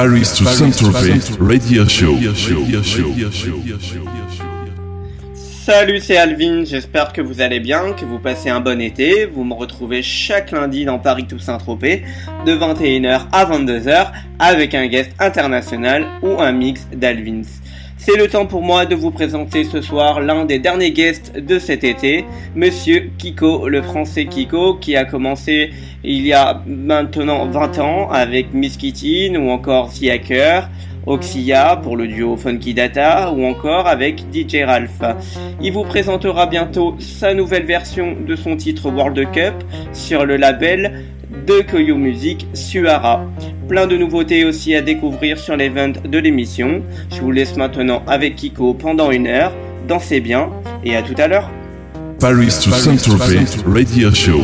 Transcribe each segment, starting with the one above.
Paris to Saint-Tropez Radio Show. Salut, c'est Alvin, j'espère que vous allez bien, que vous passez un bon été. Vous me retrouvez chaque lundi dans Paris to Saint-Tropez de 21h à 22h avec un guest international ou un mix d'Alvins. C'est le temps pour moi de vous présenter ce soir l'un des derniers guests de cet été, Monsieur Kiko, le français Kiko, qui a commencé il y a maintenant 20 ans avec Miss ou encore The Hacker, Oxia pour le duo Funky Data ou encore avec DJ Ralph. Il vous présentera bientôt sa nouvelle version de son titre World Cup sur le label de Koyo Music Suara. Plein de nouveautés aussi à découvrir sur l'event de l'émission. Je vous laisse maintenant avec Kiko pendant une heure. Dansez bien et à tout à l'heure. Paris to Saint-Tropez Radio Show.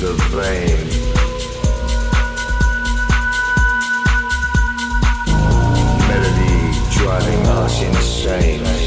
The flame. Melody driving us insane.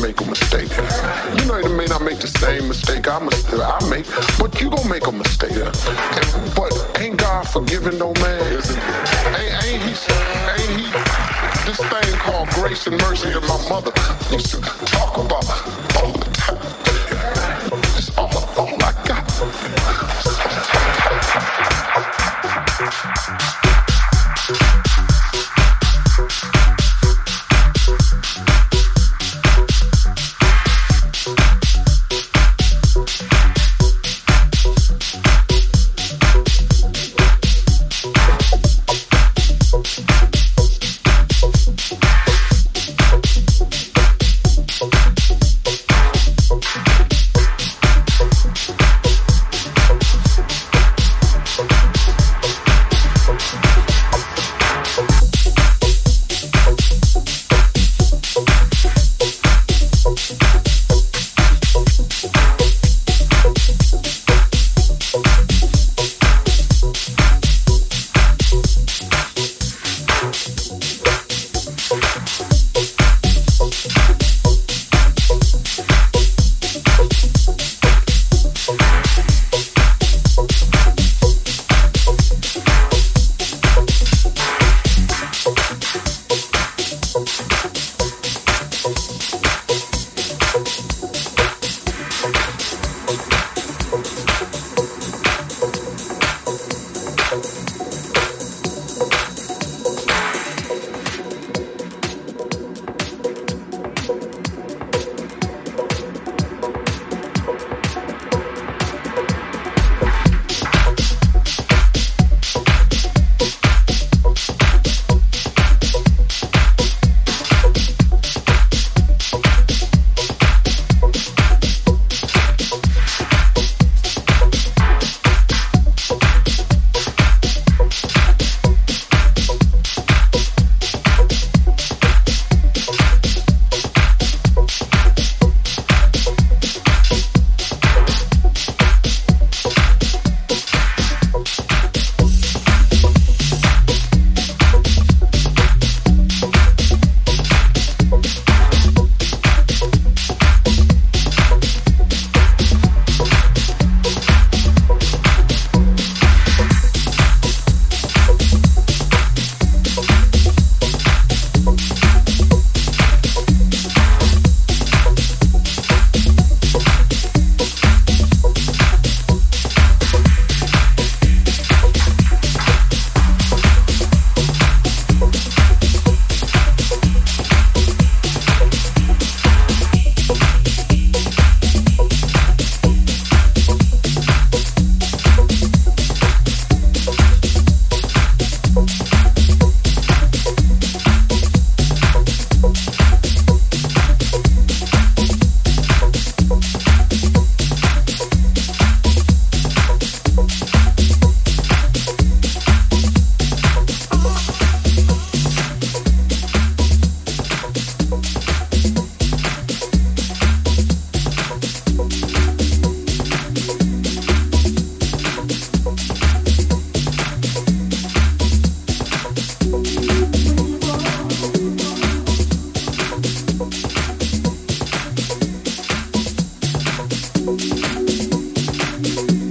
Make a mistake. You know, you may not make the same mistake I, must, I make, but you gonna make a mistake. And, but ain't God forgiving no man? Ain't, ain't he? Ain't he? This thing called grace and mercy that my mother used to talk about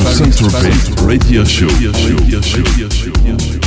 To Saint-Tropez Radio Show. Radio show. Radio show.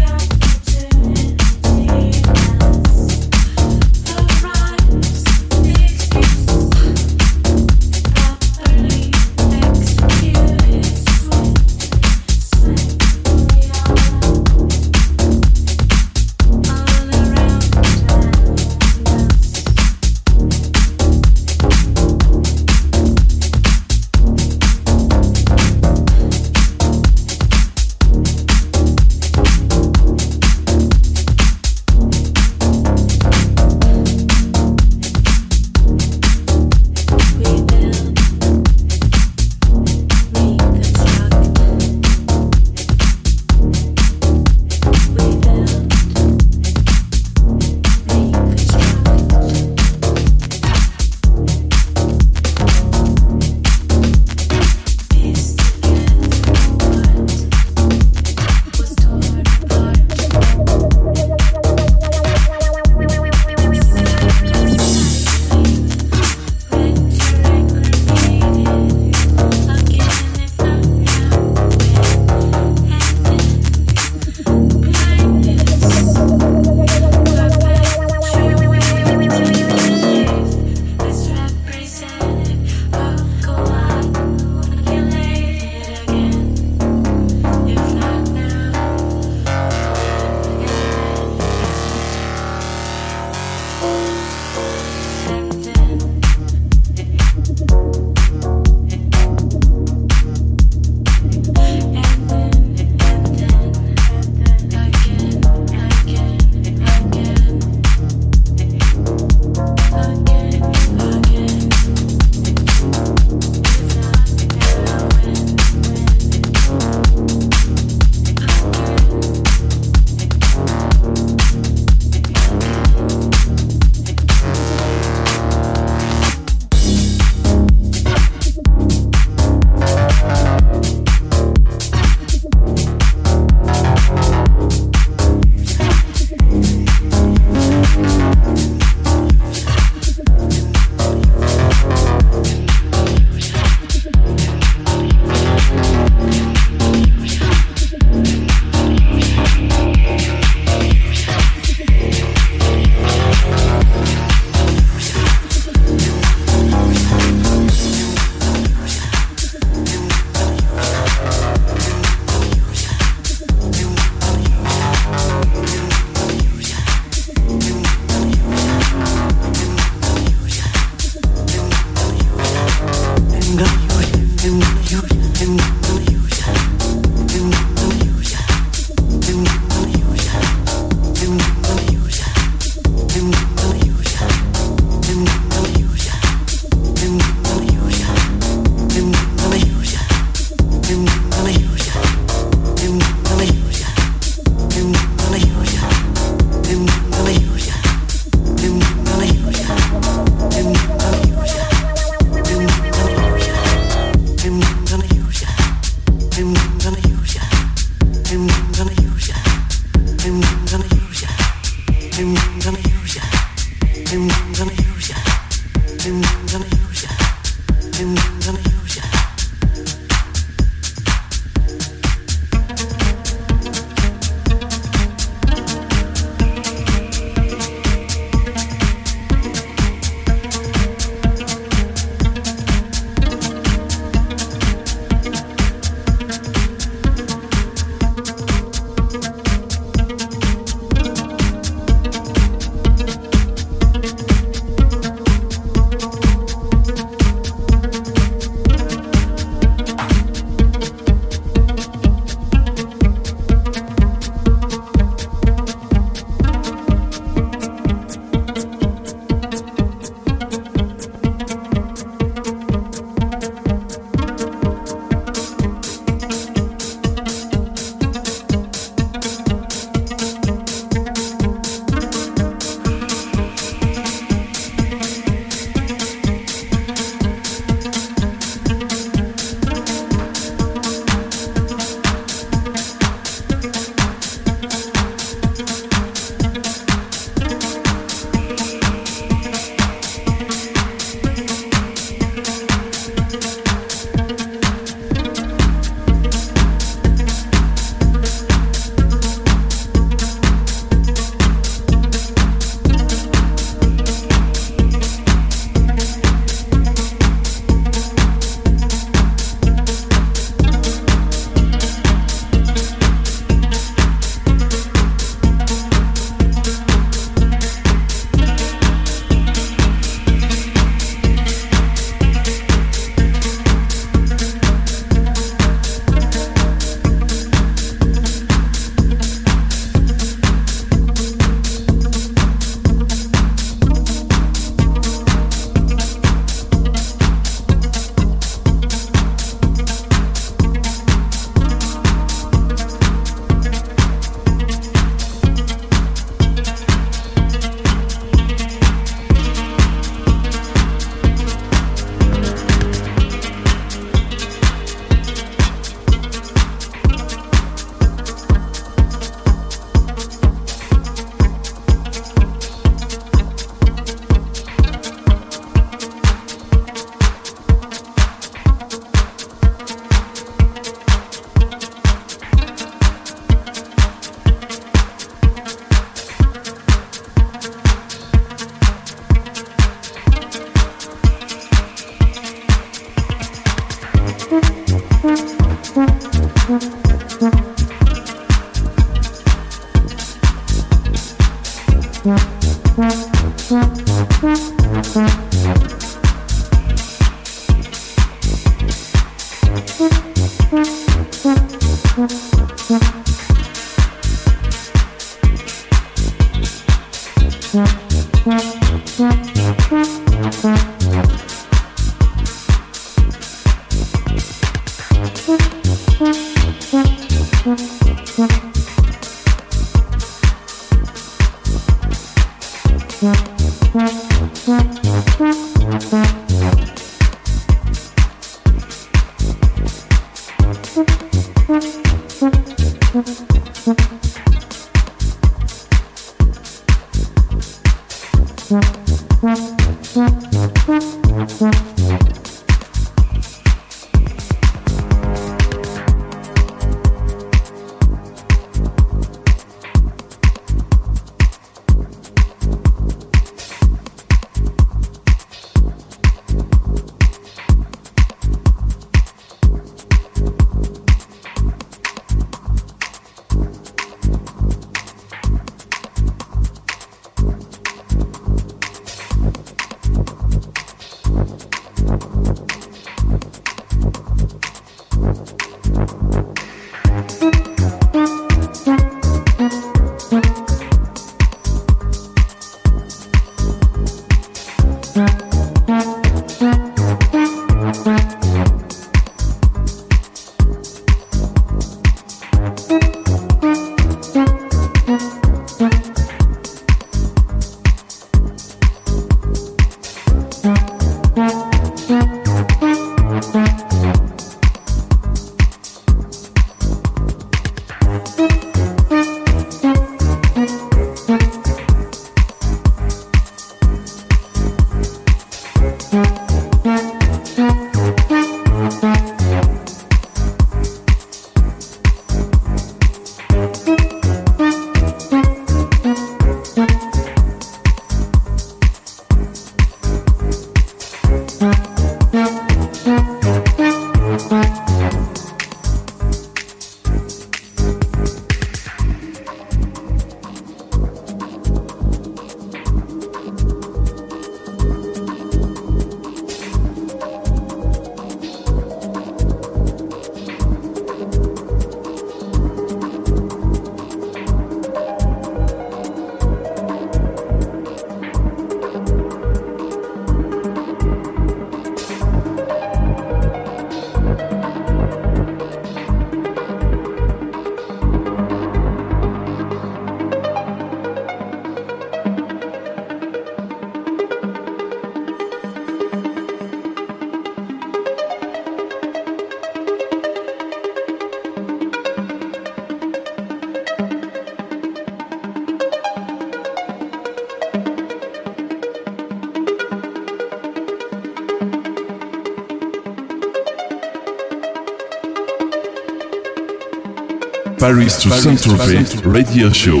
Paris to Saint-Tropez Radio Show.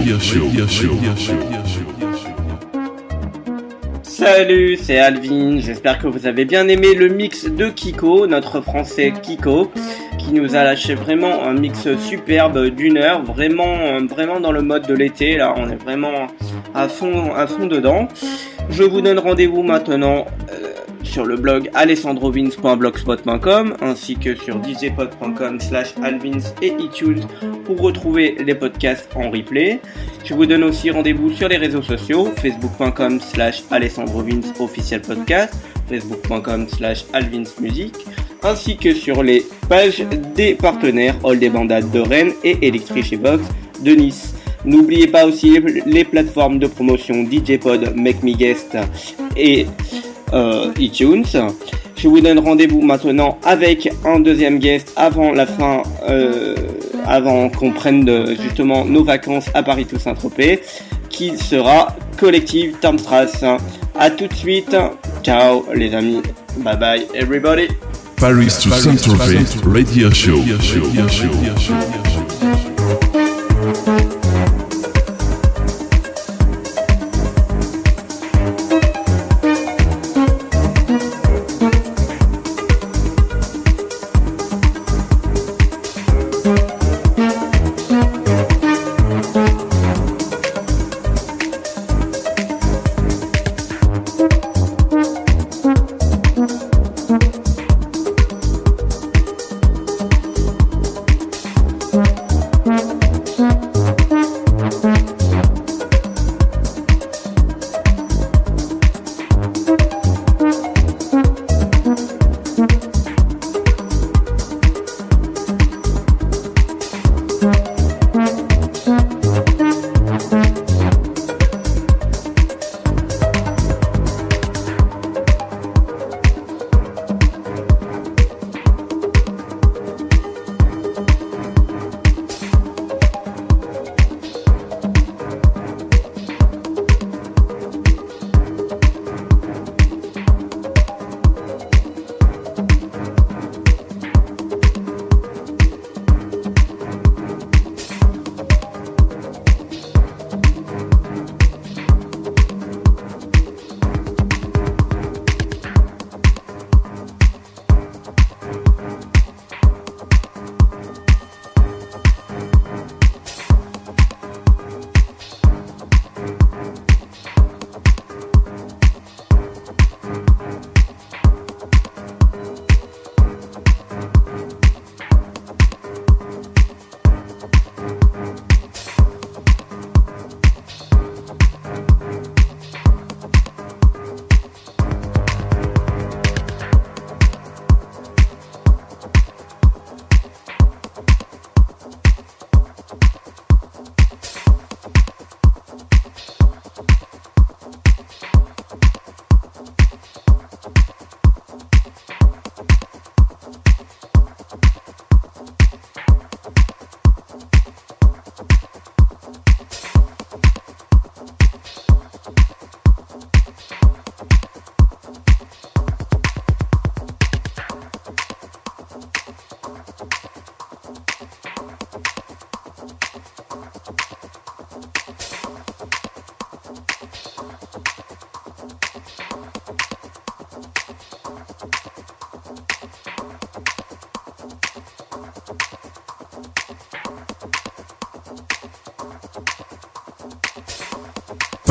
Salut, c'est Alvin. J'espère que vous avez bien aimé le mix de Kiko, notre français Kiko, qui nous a lâché vraiment un mix superbe d'une heure, vraiment, vraiment dans le mode de l'été. Là, on est vraiment à fond, à fond dedans. Je vous donne rendez-vous maintenant sur le blog alessandrovins.blogspot.com ainsi que sur djpod.com slash alvins et iTunes pour retrouver les podcasts en replay. Je vous donne aussi rendez-vous sur les réseaux sociaux, facebook.com slash alessandrovins official podcast, facebook.com slash alvinsmusic, ainsi que sur les pages des partenaires All des Bandades de Rennes et Electric Box de Nice. N'oubliez pas aussi les plateformes de promotion DJpod, Make Me Guest et euh, iTunes. Je vous donne rendez-vous maintenant avec un deuxième guest avant la fin, euh, avant qu'on prenne justement nos vacances à Paris tout Saint-Tropez, qui sera Collective Tarmstrass. A tout de suite. Ciao les amis. Bye bye everybody. Paris to Saint-Tropez Radio Show. Bye.